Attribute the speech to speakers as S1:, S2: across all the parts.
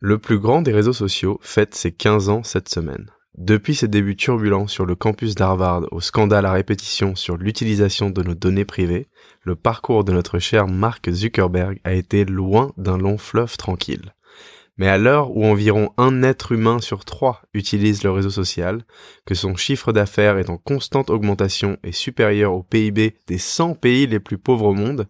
S1: Le plus grand des réseaux sociaux fête ses 15 ans cette semaine. Depuis ses débuts turbulents sur le campus d'Harvard au scandale à répétition sur l'utilisation de nos données privées, le parcours de notre cher Mark Zuckerberg a été loin d'un long fleuve tranquille. Mais à l'heure où environ un être humain sur trois utilise le réseau social, que son chiffre d'affaires est en constante augmentation et supérieur au PIB des 100 pays les plus pauvres au monde,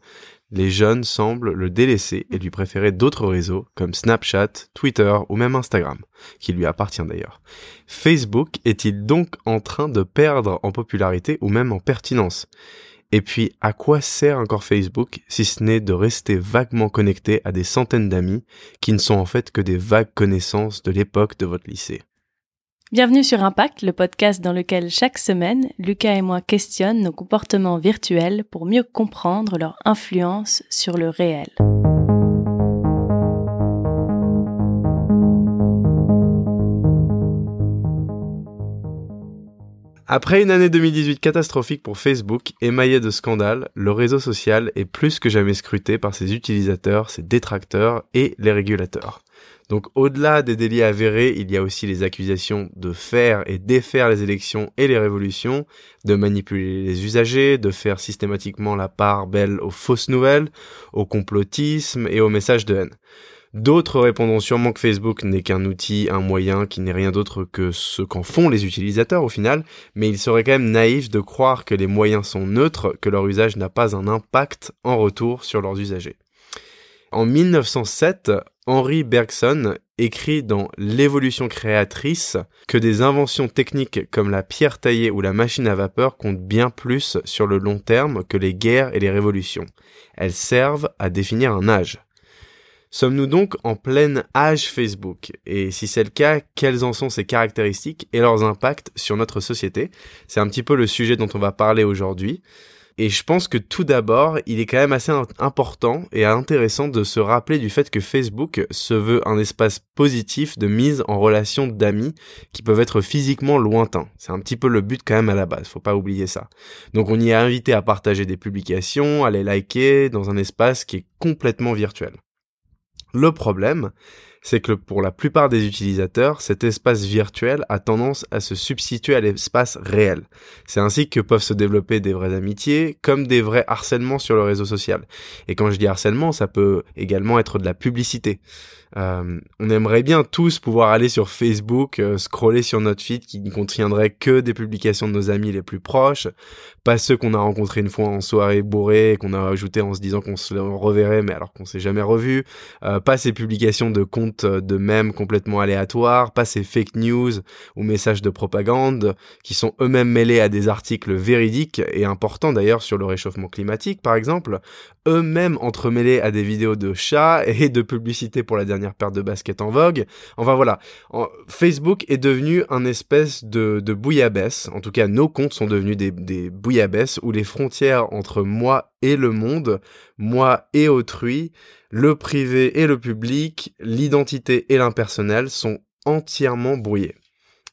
S1: les jeunes semblent le délaisser et lui préférer d'autres réseaux comme Snapchat, Twitter ou même Instagram, qui lui appartient d'ailleurs. Facebook est-il donc en train de perdre en popularité ou même en pertinence? Et puis, à quoi sert encore Facebook si ce n'est de rester vaguement connecté à des centaines d'amis qui ne sont en fait que des vagues connaissances de l'époque de votre lycée?
S2: Bienvenue sur Impact, le podcast dans lequel chaque semaine, Lucas et moi questionnent nos comportements virtuels pour mieux comprendre leur influence sur le réel.
S1: Après une année 2018 catastrophique pour Facebook, émaillée de scandales, le réseau social est plus que jamais scruté par ses utilisateurs, ses détracteurs et les régulateurs. Donc au-delà des délits avérés, il y a aussi les accusations de faire et défaire les élections et les révolutions, de manipuler les usagers, de faire systématiquement la part belle aux fausses nouvelles, au complotisme et aux messages de haine. D'autres répondront sûrement que Facebook n'est qu'un outil, un moyen qui n'est rien d'autre que ce qu'en font les utilisateurs au final, mais il serait quand même naïf de croire que les moyens sont neutres, que leur usage n'a pas un impact en retour sur leurs usagers. En 1907, Henry Bergson écrit dans L'évolution créatrice que des inventions techniques comme la pierre taillée ou la machine à vapeur comptent bien plus sur le long terme que les guerres et les révolutions. Elles servent à définir un âge. Sommes-nous donc en plein âge Facebook? Et si c'est le cas, quelles en sont ses caractéristiques et leurs impacts sur notre société? C'est un petit peu le sujet dont on va parler aujourd'hui. Et je pense que tout d'abord, il est quand même assez important et intéressant de se rappeler du fait que Facebook se veut un espace positif de mise en relation d'amis qui peuvent être physiquement lointains. C'est un petit peu le but quand même à la base, faut pas oublier ça. Donc on y est invité à partager des publications, à les liker dans un espace qui est complètement virtuel. Le problème, c'est que pour la plupart des utilisateurs, cet espace virtuel a tendance à se substituer à l'espace réel. C'est ainsi que peuvent se développer des vraies amitiés, comme des vrais harcèlements sur le réseau social. Et quand je dis harcèlement, ça peut également être de la publicité. Euh, on aimerait bien tous pouvoir aller sur Facebook, euh, scroller sur notre feed qui ne contiendrait que des publications de nos amis les plus proches, pas ceux qu'on a rencontrés une fois en soirée bourrée, qu'on a ajouté en se disant qu'on se reverrait, mais alors qu'on s'est jamais revu, euh, pas ces publications de comptes de mèmes complètement aléatoires, pas ces fake news ou messages de propagande qui sont eux-mêmes mêlés à des articles véridiques et importants d'ailleurs sur le réchauffement climatique par exemple, eux-mêmes entremêlés à des vidéos de chats et de publicités pour la dernière paire de baskets en vogue. Enfin voilà, Facebook est devenu un espèce de, bouillabaisse, en tout cas nos comptes sont devenus des, des bouillabaisse où les frontières entre moi et le monde, moi et autrui, le privé et le public, l'identité et l'impersonnel sont entièrement brouillés.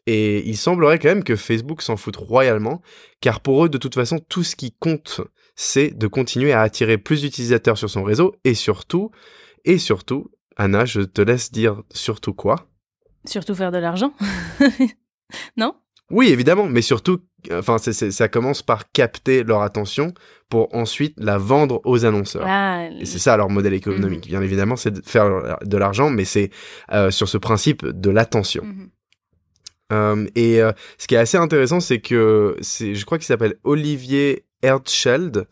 S1: Et il semblerait quand même que Facebook s'en foute royalement, car pour eux, de toute façon, tout ce qui compte, c'est de continuer à attirer plus d'utilisateurs sur son réseau, et surtout, et surtout, Anna, je te laisse dire surtout quoi?
S2: Surtout faire de l'argent. Non?
S1: Oui, évidemment, mais surtout, enfin, ça commence par capter leur attention pour ensuite la vendre aux annonceurs. Ah, et c'est ça leur modèle économique. Mhm. Bien évidemment, c'est de faire de l'argent, mais c'est euh, sur ce principe de l'attention. Mhm. Euh, et euh, ce qui est assez intéressant, c'est que c'est, je crois qu'il s'appelle Olivier Erdscheld,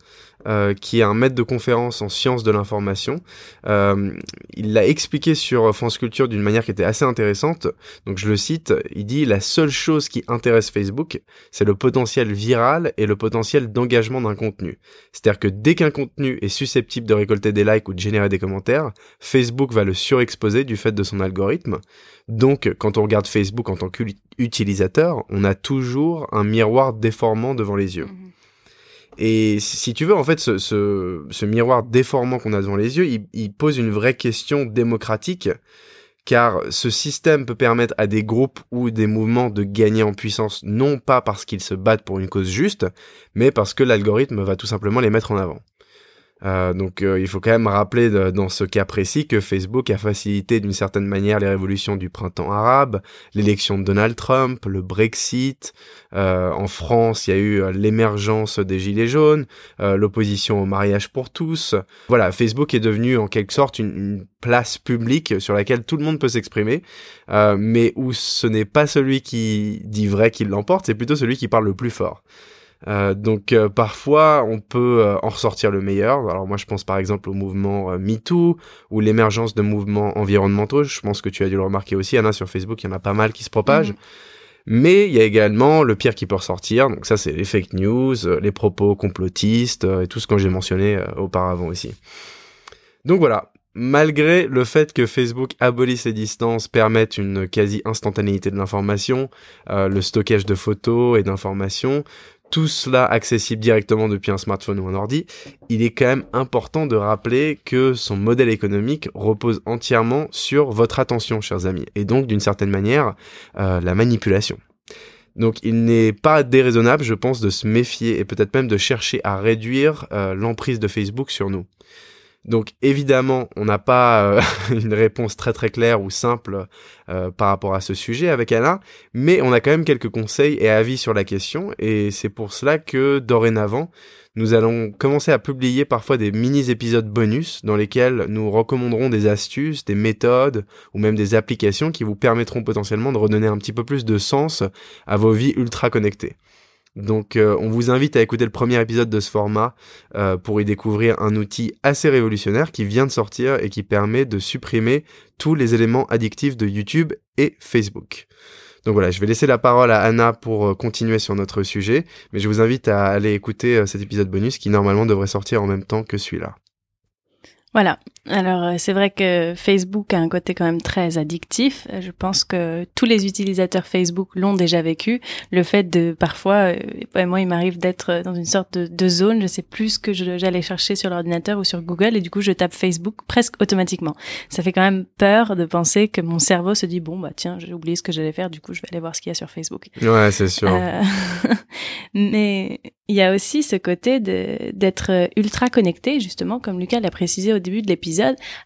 S1: euh, qui est un maître de conférence en sciences de l'information. Euh, il l'a expliqué sur France Culture d'une manière qui était assez intéressante. Donc je le cite, il dit la seule chose qui intéresse Facebook, c'est le potentiel viral et le potentiel d'engagement d'un contenu. C'est-à-dire que dès qu'un contenu est susceptible de récolter des likes ou de générer des commentaires, Facebook va le surexposer du fait de son algorithme. Donc quand on regarde Facebook en tant qu'utilisateur, on a toujours un miroir déformant devant les yeux. Mhm. Et si tu veux, en fait, ce, miroir déformant qu'on a devant les yeux, il, pose une vraie question démocratique, car ce système peut permettre à des groupes ou des mouvements de gagner en puissance, non pas parce qu'ils se battent pour une cause juste, mais parce que l'algorithme va tout simplement les mettre en avant. Euh, donc euh, il faut quand même rappeler dans ce cas précis que Facebook a facilité d'une certaine manière les révolutions du printemps arabe, l'élection de Donald Trump, le Brexit. Euh, en France, il y a eu l'émergence des gilets jaunes, l'opposition au mariage pour tous. Voilà, Facebook est devenu en quelque sorte une, une place publique sur laquelle tout le monde peut s'exprimer, mais où ce n'est pas celui qui dit vrai qui l'emporte, c'est plutôt celui qui parle le plus fort. Euh, donc euh, parfois on peut euh, en ressortir le meilleur. Alors moi je pense par exemple au mouvement MeToo ou l'émergence de mouvements environnementaux. Je pense que tu as dû le remarquer aussi, Anna, sur Facebook, il y en a pas mal qui se propagent. Mhm. Mais il y a également le pire qui peut ressortir. Donc ça c'est les fake news, les propos complotistes et tout ce que j'ai mentionné auparavant aussi. Donc voilà, Malgré le fait que Facebook abolisse les distances, permette une quasi-instantanéité de l'information, le stockage de photos et d'informations, tout cela accessible directement depuis un smartphone ou un ordi, il est quand même important de rappeler que son modèle économique repose entièrement sur votre attention, chers amis, et donc d'une certaine manière euh, la manipulation. Donc il n'est pas déraisonnable, je pense, de se méfier et peut-être même de chercher à réduire euh, l'emprise de Facebook sur nous. Donc évidemment, on n'a pas euh, une réponse très très claire ou simple euh, par rapport à ce sujet avec Alain, mais on a quand même quelques conseils et avis sur la question, et c'est pour cela que dorénavant, nous allons commencer à publier parfois des mini-épisodes bonus dans lesquels nous recommanderons des astuces, des méthodes ou même des applications qui vous permettront potentiellement de redonner un petit peu plus de sens à vos vies ultra connectées. Donc euh, on vous invite à écouter le premier épisode de ce format euh, pour y découvrir un outil assez révolutionnaire qui vient de sortir et qui permet de supprimer tous les éléments addictifs de YouTube et Facebook. Donc voilà, je vais laisser la parole à Anna pour euh, continuer sur notre sujet, mais je vous invite à aller écouter cet épisode bonus qui normalement devrait sortir en même temps que celui-là.
S2: Voilà. Alors euh, c'est vrai que Facebook a un côté quand même très addictif. Je pense que tous les utilisateurs Facebook l'ont déjà vécu. Le fait de parfois, euh, moi il m'arrive d'être dans une sorte de, zone, je sais plus ce que j'allais chercher sur l'ordinateur ou sur Google et du coup je tape Facebook presque automatiquement. Ça fait quand même peur de penser que mon cerveau se dit bon bah tiens j'ai oublié ce que j'allais faire, du coup je vais aller voir ce qu'il y a sur Facebook.
S1: Ouais c'est sûr.
S2: Euh, mais il y a aussi ce côté d'être ultra connecté justement comme Lucas l'a précisé au début de l'épisode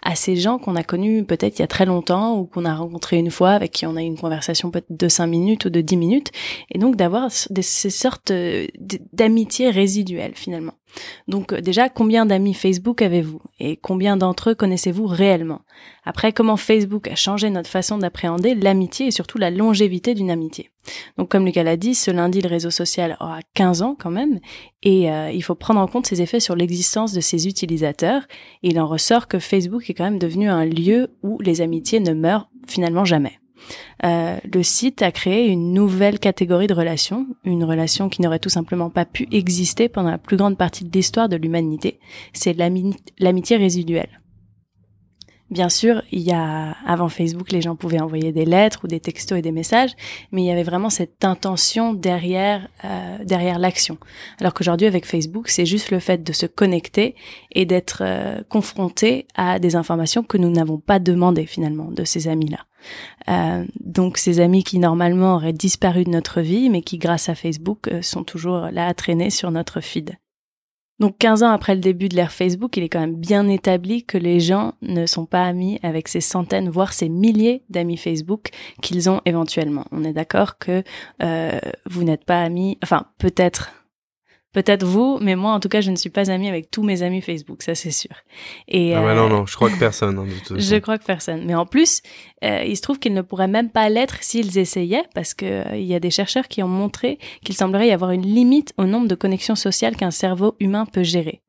S2: à ces gens qu'on a connus peut-être il y a très longtemps ou qu'on a rencontrés une fois avec qui on a eu une conversation peut-être de 5 minutes ou de 10 minutes et donc d'avoir ces sortes euh, d'amitiés résiduelles finalement. Donc euh, déjà, combien d'amis Facebook avez-vous et combien d'entre eux connaissez-vous réellement? Après, comment Facebook a changé notre façon d'appréhender l'amitié et surtout la longévité d'une amitié? Donc comme Lucas l'a dit, ce lundi, le réseau social aura 15 ans quand même et euh, il faut prendre en compte ses effets sur l'existence de ses utilisateurs. il en ressort que Facebook est quand même devenu un lieu où les amitiés ne meurent finalement jamais. Euh, le site a créé une nouvelle catégorie de relations, une relation qui n'aurait tout simplement pas pu exister pendant la plus grande partie de l'histoire de l'humanité. C'est l'amitié résiduelle. Bien sûr, il y a avant Facebook, les gens pouvaient envoyer des lettres ou des textos et des messages, mais il y avait vraiment cette intention derrière euh, derrière l'action. Alors qu'aujourd'hui, avec Facebook, c'est juste le fait de se connecter et d'être euh, confronté à des informations que nous n'avons pas demandées finalement de ces amis-là. Euh, donc ces amis qui normalement auraient disparu de notre vie, mais qui grâce à Facebook euh, sont toujours là à traîner sur notre feed. Donc 15 ans après le début de l'ère Facebook, il est quand même bien établi que les gens ne sont pas amis avec ces centaines, voire ces milliers d'amis Facebook qu'ils ont éventuellement. On est d'accord que euh, vous n'êtes pas amis, enfin peut-être Peut-être vous, mais moi, en tout cas, je ne suis pas amie avec tous mes amis Facebook, ça c'est sûr.
S1: Et ah non, non, je crois que personne. Hein,
S2: je crois que personne. Mais en plus, euh, il se trouve qu'ils ne pourraient même pas l'être s'ils essayaient, parce que euh, il y a des chercheurs qui ont montré qu'il semblerait y avoir une limite au nombre de connexions sociales qu'un cerveau humain peut gérer.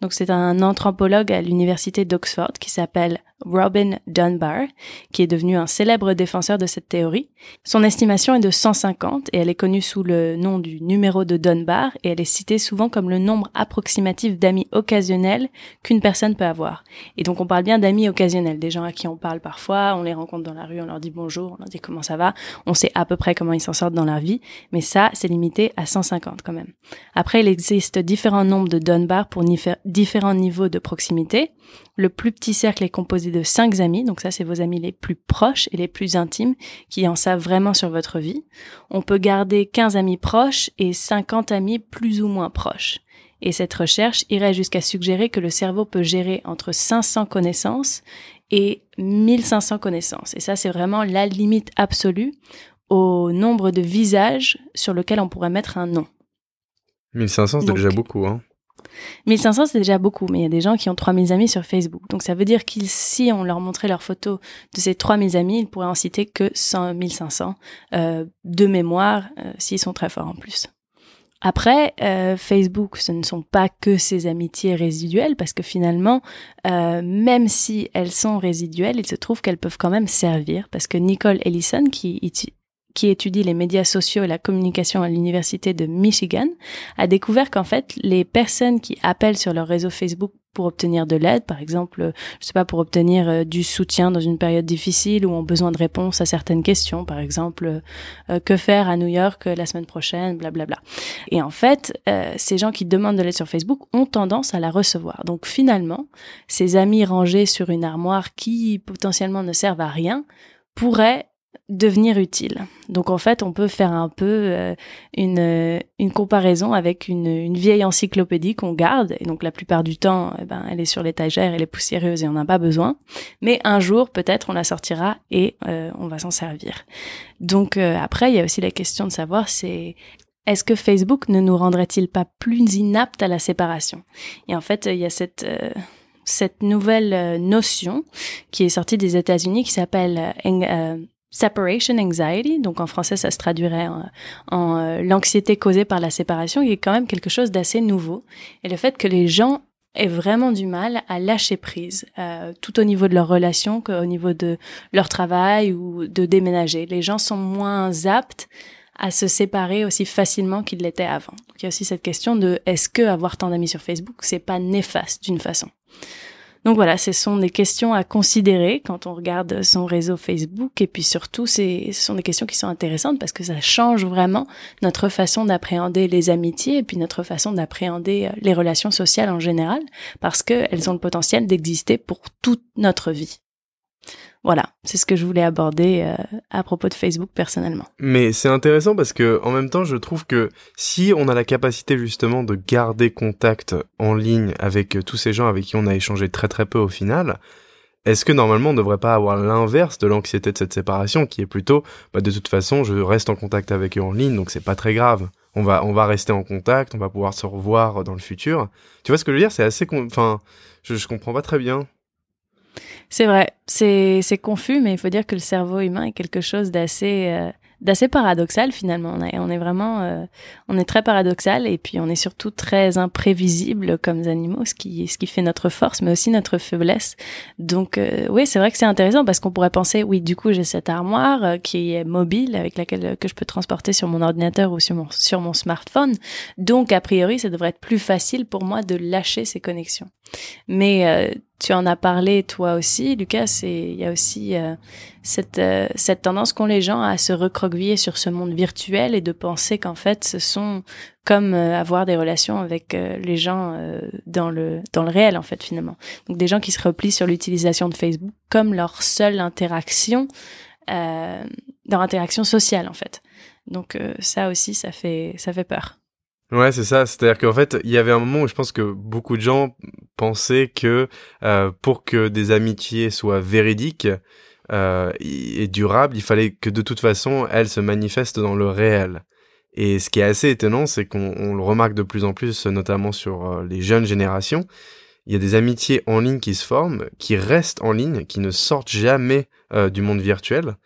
S2: Donc c'est un anthropologue à l'université d'Oxford qui s'appelle Robin Dunbar, qui est devenu un célèbre défenseur de cette théorie. Son estimation est de 150 et elle est connue sous le nom du numéro de Dunbar et elle est citée souvent comme le nombre approximatif d'amis occasionnels qu'une personne peut avoir. Et donc on parle bien d'amis occasionnels, des gens à qui on parle parfois, on les rencontre dans la rue, on leur dit bonjour, on leur dit comment ça va, on sait à peu près comment ils s'en sortent dans leur vie, mais ça c'est limité à 150 quand même. Après il existe différents nombres de Dunbar pour différents niveaux de proximité. Le plus petit cercle est composé de cinq amis, donc ça c'est vos amis les plus proches et les plus intimes qui en savent vraiment sur votre vie. On peut garder 15 amis proches et 50 amis plus ou moins proches. Et cette recherche irait jusqu'à suggérer que le cerveau peut gérer entre 500 connaissances et 1500 connaissances. Et ça, c'est vraiment la limite absolue au nombre de visages sur lequel on pourrait mettre un nom.
S1: 1500, c'est déjà beaucoup, hein
S2: 1500, c'est déjà beaucoup, mais il y a des gens qui ont 3000 amis sur Facebook. Donc ça veut dire qu'ils, si on leur montrait leurs photos de ces 3000 amis, ils pourraient en citer que 100, 1500 euh, de mémoire, euh, s'ils sont très forts en plus. Après, euh, Facebook, ce ne sont pas que ces amitiés résiduelles, parce que finalement, euh, même si elles sont résiduelles, il se trouve qu'elles peuvent quand même servir, parce que Nicole Ellison, qui qui étudie les médias sociaux et la communication à l'université de Michigan, a découvert qu'en fait, les personnes qui appellent sur leur réseau Facebook pour obtenir de l'aide, par exemple, je sais pas, pour obtenir euh, du soutien dans une période difficile ou ont besoin de réponses à certaines questions, par exemple, euh, que faire à New York euh, la semaine prochaine, blablabla. Et en fait, ces gens qui demandent de l'aide sur Facebook ont tendance à la recevoir. Donc finalement, ces amis rangés sur une armoire qui potentiellement ne servent à rien pourraient devenir utile. Donc en fait, on peut faire un peu euh, une, euh, une comparaison avec une, vieille encyclopédie qu'on garde. Et donc la plupart du temps, eh ben, elle est sur l'étagère, elle est poussiéreuse et on n'a pas besoin. Mais un jour, peut-être, on la sortira et euh, on va s'en servir. Donc après, il y a aussi la question de savoir c'est est-ce que Facebook ne nous rendrait-il pas plus inaptes à la séparation? Et en fait, il y a cette cette nouvelle notion qui est sortie des États-Unis qui s'appelle separation anxiety, donc en français ça se traduirait en, euh, l'anxiété causée par la séparation, qui est quand même quelque chose d'assez nouveau. Et le fait que les gens aient vraiment du mal à lâcher prise, euh, tout au niveau de leurs relations qu'au niveau de leur travail ou de déménager. Les gens sont moins aptes à se séparer aussi facilement qu'ils l'étaient avant. Il y a aussi cette question de est-ce que avoir tant d'amis sur Facebook, c'est pas néfaste d'une façon? Donc voilà, ce sont des questions à considérer quand on regarde son réseau Facebook et puis surtout, ce sont des questions qui sont intéressantes parce que ça change vraiment notre façon d'appréhender les amitiés et puis notre façon d'appréhender euh, les relations sociales en général parce qu'elles ont le potentiel d'exister pour toute notre vie. Voilà, c'est ce que je voulais aborder euh, à propos de Facebook personnellement.
S1: Mais c'est intéressant parce que en même temps, je trouve que si on a la capacité justement de garder contact en ligne avec tous ces gens avec qui on a échangé très très peu au final, est-ce que normalement on ne devrait pas avoir l'inverse de l'anxiété de cette séparation qui est plutôt bah, de toute façon, je reste en contact avec eux en ligne donc c'est pas très grave. On va on va rester en contact, on va pouvoir se revoir dans le futur. Tu vois ce que je veux dire? C'est assez enfin je je comprends pas très bien.
S2: C'est vrai, c'est confus, mais il faut dire que le cerveau humain est quelque chose d'assez euh, d'assez paradoxal finalement. On est, vraiment, euh, on est très paradoxal et puis on est surtout très imprévisible comme animaux, ce qui, ce qui fait notre force, mais aussi notre faiblesse. Donc euh, oui, c'est vrai que c'est intéressant parce qu'on pourrait penser, oui, du coup j'ai cette armoire euh, qui est mobile avec laquelle que je peux transporter sur mon ordinateur ou sur mon sur mon smartphone. Donc a priori, ça devrait être plus facile pour moi de lâcher ces connexions. Mais tu en as parlé toi aussi, Lucas, il y a aussi euh, cette, euh, cette tendance qu'ont les gens à se recroqueviller sur ce monde virtuel et de penser qu'en fait ce sont comme euh, avoir des relations avec les gens dans le dans le réel en fait finalement. Donc des gens qui se replient sur l'utilisation de Facebook comme leur seule interaction, leur interaction sociale en fait. Donc ça aussi ça fait ça fait peur.
S1: Ouais, c'est ça. C'est-à-dire qu'en fait, il y avait un moment où je pense que beaucoup de gens pensaient que euh, pour que des amitiés soient véridiques euh, et durables, il fallait que de toute façon, elles se manifestent dans le réel. Et ce qui est assez étonnant, c'est qu'on le remarque de plus en plus, notamment sur euh, les jeunes générations. Il y a des amitiés en ligne qui se forment, qui restent en ligne, qui ne sortent jamais euh, du monde virtuel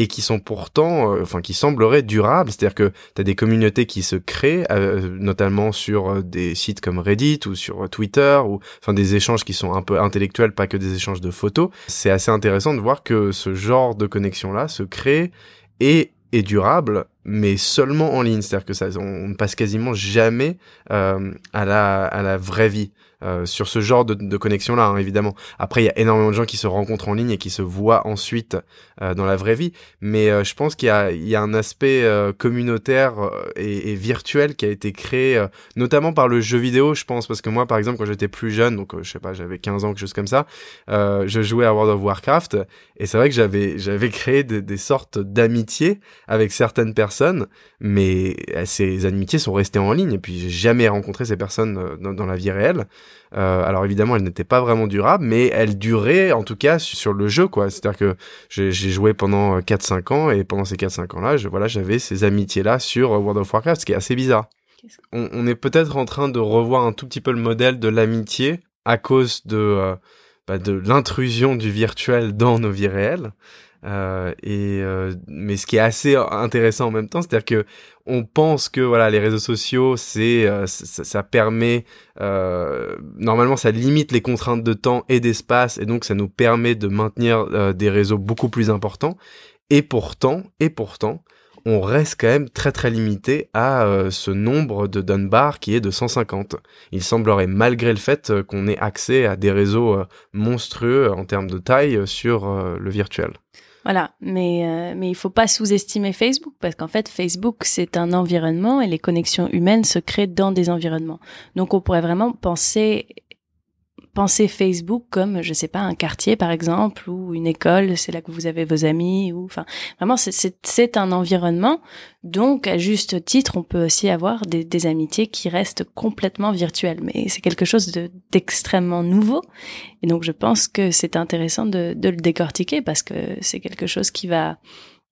S1: et qui sont pourtant, euh, enfin qui sembleraient durables. C'est-à-dire que tu as des communautés qui se créent, euh, notamment sur euh, des sites comme Reddit ou sur Twitter, ou enfin des échanges qui sont un peu intellectuels, pas que des échanges de photos. C'est assez intéressant de voir que ce genre de connexion-là se crée et est durable, mais seulement en ligne. C'est-à-dire que ça, on ne passe quasiment jamais à la à la vraie vie. Euh, sur ce genre de, de connexion-là, hein, évidemment. Après, il y a énormément de gens qui se rencontrent en ligne et qui se voient ensuite euh, dans la vraie vie. Mais euh, je pense qu'il y y a un aspect euh, communautaire et, et, virtuel qui a été créé, notamment par le jeu vidéo, je pense. Parce que moi, par exemple, quand j'étais plus jeune, donc je sais pas, j'avais 15 ans, quelque chose comme ça, je jouais à World of Warcraft. Et c'est vrai que j'avais, j'avais créé des, des sortes d'amitiés avec certaines personnes. Mais ces amitiés sont restées en ligne. Et puis, j'ai jamais rencontré ces personnes dans, dans la vie réelle. Euh, alors évidemment, elles n'étaient pas vraiment durables, mais elles duraient en tout cas sur le jeu, quoi. C'est-à-dire que j'ai joué pendant 4-5 ans et pendant ces 4-5 ans-là, voilà, j'avais ces amitiés-là sur World of Warcraft, ce qui est assez bizarre. On, on est peut-être en train de revoir un tout petit peu le modèle de l'amitié à cause de, euh, bah, de l'intrusion du virtuel dans nos vies réelles. Euh, euh, mais ce qui est assez intéressant en même temps, c'est-à-dire que on pense que voilà les réseaux sociaux, c'est euh, ça, permet normalement ça limite les contraintes de temps et d'espace et donc ça nous permet de maintenir des réseaux beaucoup plus importants. Et pourtant, et pourtant, on reste quand même très très limité à ce nombre de Dunbar qui est de 150. Il semblerait, malgré le fait qu'on ait accès à des réseaux monstrueux en termes de taille sur le virtuel.
S2: Voilà, mais euh, mais il faut pas sous-estimer Facebook parce qu'en fait Facebook c'est un environnement et les connexions humaines se créent dans des environnements. Donc on pourrait vraiment penser pensez Facebook comme, je sais pas, un quartier par exemple, ou une école, c'est là que vous avez vos amis, ou enfin, vraiment, c'est un environnement. Donc, à juste titre, on peut aussi avoir des, des amitiés qui restent complètement virtuelles. Mais c'est quelque chose d'extrêmement nouveau. Et donc, je pense que c'est intéressant de, de le décortiquer parce que c'est quelque chose qui va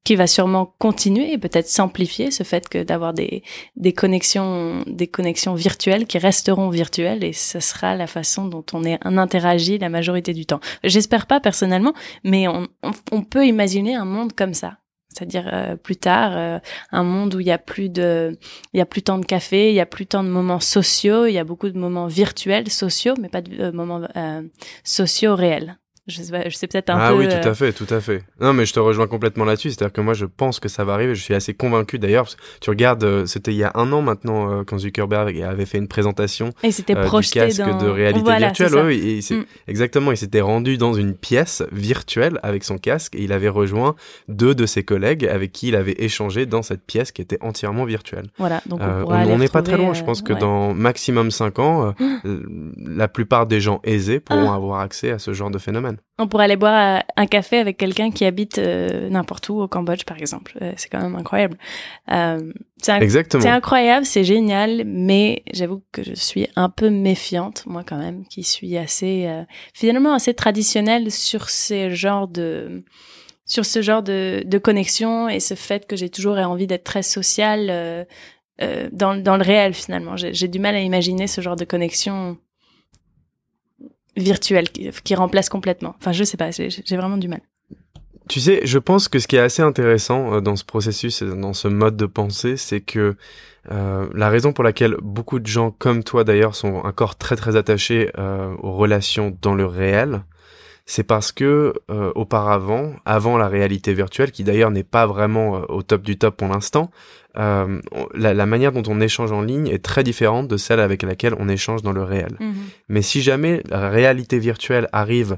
S2: qui va sûrement continuer et peut-être s'amplifier ce fait que d'avoir des, des connexions des connexions virtuelles qui resteront virtuelles et ce sera la façon dont on est on interagit la majorité du temps. J'espère pas personnellement, mais on, on, peut imaginer un monde comme ça. C'est-à-dire euh, plus tard, euh, un monde où il y a plus de, il y a plus tant de café, il y a plus tant de moments sociaux, il y a beaucoup de moments virtuels sociaux, mais pas de euh, moments sociaux réels. Je sais, peut-être un
S1: ah
S2: peu.
S1: Ah oui, tout à fait, tout à fait. Non, mais je te rejoins complètement là-dessus. C'est-à-dire que moi, je pense que ça va arriver. Je suis assez convaincu d'ailleurs. Tu regardes, euh, c'était il y a un an maintenant euh, quand Zuckerberg avait fait une présentation.
S2: Et c'était euh, projeté
S1: du casque
S2: dans...
S1: de réalité virtuelle. Oui, et mm. exactement. Il s'était rendu dans une pièce virtuelle avec son casque et il avait rejoint deux de ses collègues avec qui il avait échangé dans cette pièce qui était entièrement virtuelle.
S2: Voilà. Donc
S1: on n'est pas très loin. Je pense que dans maximum cinq ans, la plupart des gens aisés pourront ah. avoir accès à ce genre de phénomène.
S2: On pourrait aller boire un café avec quelqu'un qui habite euh, n'importe où au Cambodge, par exemple. Euh, c'est quand même incroyable. Euh, c'est
S1: Exactement.
S2: C'est incroyable, c'est génial, mais j'avoue que je suis un peu méfiante, moi quand même, qui suis assez, euh, finalement assez traditionnelle sur ces genres de, sur ce genre de, de connexion et ce fait que j'ai toujours envie d'être très sociale dans, dans le réel finalement. J'ai du mal à imaginer ce genre de connexion virtuel qui, remplace complètement. Enfin, je sais pas, j'ai vraiment du mal.
S1: Tu sais, je pense que ce qui est assez intéressant euh, dans ce processus dans ce mode de pensée, c'est que euh, la raison pour laquelle beaucoup de gens comme toi d'ailleurs sont encore très très attachés euh, aux relations dans le réel, c'est parce que euh, auparavant, avant la réalité virtuelle, qui d'ailleurs n'est pas vraiment euh, au top du top pour l'instant, euh, la, la, manière dont on échange en ligne est très différente de celle avec laquelle on échange dans le réel.
S2: Mhm.
S1: Mais si jamais la réalité virtuelle arrive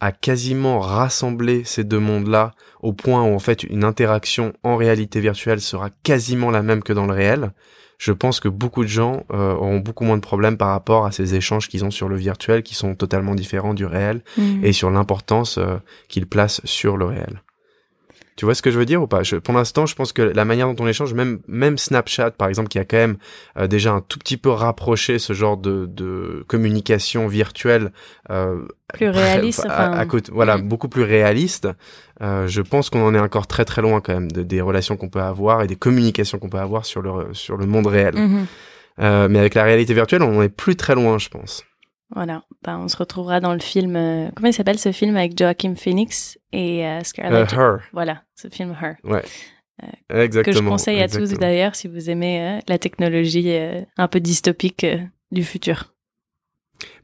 S1: à quasiment rassembler ces deux mondes-là au point où en fait une interaction en réalité virtuelle sera quasiment la même que dans le réel, je pense que beaucoup de gens euh, auront beaucoup moins de problèmes par rapport à ces échanges qu'ils ont sur le virtuel, qui sont totalement différents du réel,
S2: mmh.
S1: et sur l'importance euh, qu'ils placent sur le réel. Tu vois ce que je veux dire ou pas? Je, Pour l'instant, je pense que la manière dont on échange, même même Snapchat par exemple, qui a quand même euh, déjà un tout petit peu rapproché ce genre de, de communication virtuelle
S2: euh, plus réaliste,
S1: à, à, côté, voilà, beaucoup plus réaliste. Euh, je pense qu'on en est encore très très loin quand même de, des relations qu'on peut avoir et des communications qu'on peut avoir sur le sur le monde réel.
S2: Mm
S1: -hmm. mais avec la réalité virtuelle, on est plus très loin, je pense.
S2: Voilà, ben, on se retrouvera dans le film. Euh, comment il s'appelle ce film avec Joaquin Phoenix et euh, Scarlett?
S1: Uh, Her.
S2: Voilà, ce film Her.
S1: Ouais. Euh, Exactement.
S2: Que je conseille à
S1: Exactement.
S2: tous d'ailleurs si vous aimez euh, la technologie euh, un peu dystopique du futur.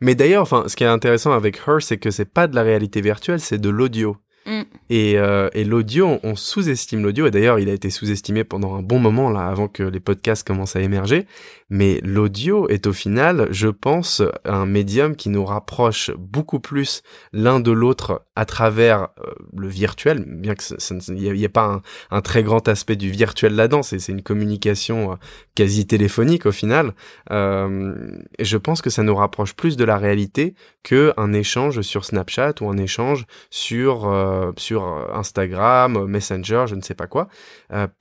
S1: Mais d'ailleurs, enfin, ce qui est intéressant avec Her, c'est que c'est pas de la réalité virtuelle, c'est de l'audio.
S2: Mm.
S1: Et, euh, et l'audio, on, sous-estime l'audio. Et d'ailleurs, il a été sous-estimé pendant un bon moment là, avant que les podcasts commencent à émerger. Mais l'audio est au final, je pense, un médium qui nous rapproche beaucoup plus l'un de l'autre à travers euh, le virtuel, bien que il n'y ait pas un, très grand aspect du virtuel là-dedans. C'est une communication euh, quasi téléphonique au final. Euh, je pense que ça nous rapproche plus de la réalité que un échange sur Snapchat ou un échange sur sur Instagram, Messenger, je ne sais pas quoi,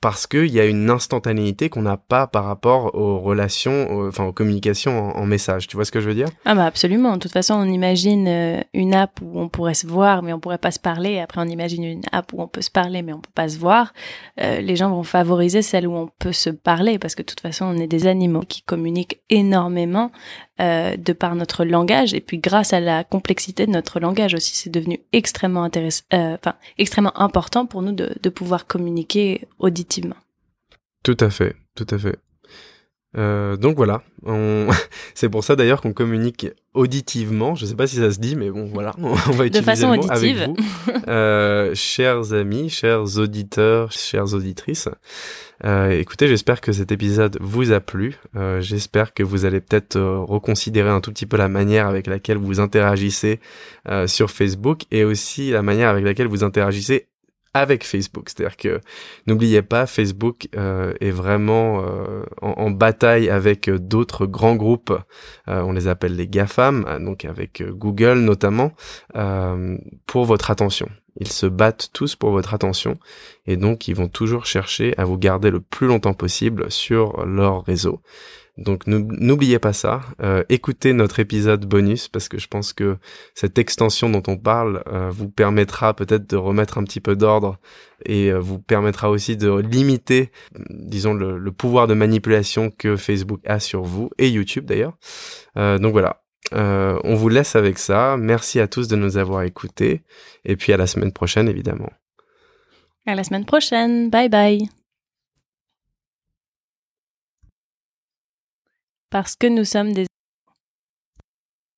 S1: parce qu'il y a une instantanéité qu'on n'a pas par rapport aux relations, enfin aux communications en, message. Tu vois ce que je veux dire?
S2: Ah bah absolument. De toute façon, on imagine euh, une app où on pourrait se voir, mais on pourrait pas se parler. Après, on imagine une app où on peut se parler, mais on peut pas se voir. les gens vont favoriser celle où on peut se parler, parce que de toute façon, on est des animaux qui communiquent énormément euh, de par notre langage et puis grâce à la complexité de notre langage aussi, c'est devenu extrêmement intéressant, euh, enfin extrêmement important pour nous de, de pouvoir communiquer auditivement.
S1: Tout à fait, tout à fait. Euh, donc voilà, on... c'est pour ça d'ailleurs qu'on communique auditivement. Je sais pas si ça se dit, mais bon voilà, on va utiliser
S2: de façon
S1: le mot
S2: auditive.
S1: avec vous, euh, chers amis, chers auditeurs, chères auditrices. Euh, écoutez, j'espère que cet épisode vous a plu. Euh, j'espère que vous allez peut-être euh, reconsidérer un tout petit peu la manière avec laquelle vous interagissez euh, sur Facebook et aussi la manière avec laquelle vous interagissez avec Facebook. C'est-à-dire que n'oubliez pas, Facebook euh, est vraiment euh, en, en, bataille avec d'autres grands groupes. Euh, on les appelle les GAFAM, donc avec Google notamment, pour votre attention. Ils se battent tous pour votre attention et donc ils vont toujours chercher à vous garder le plus longtemps possible sur leur réseau. Donc n'oubliez pas ça. Euh, écoutez notre épisode bonus parce que je pense que cette extension dont on parle euh, vous permettra peut-être de remettre un petit peu d'ordre et euh, vous permettra aussi de limiter, disons, le, pouvoir de manipulation que Facebook a sur vous et YouTube d'ailleurs. Donc voilà. On vous laisse avec ça. Merci à tous de nous avoir écoutés et puis à la semaine prochaine évidemment.
S2: À la semaine prochaine. Bye bye. Parce que nous sommes des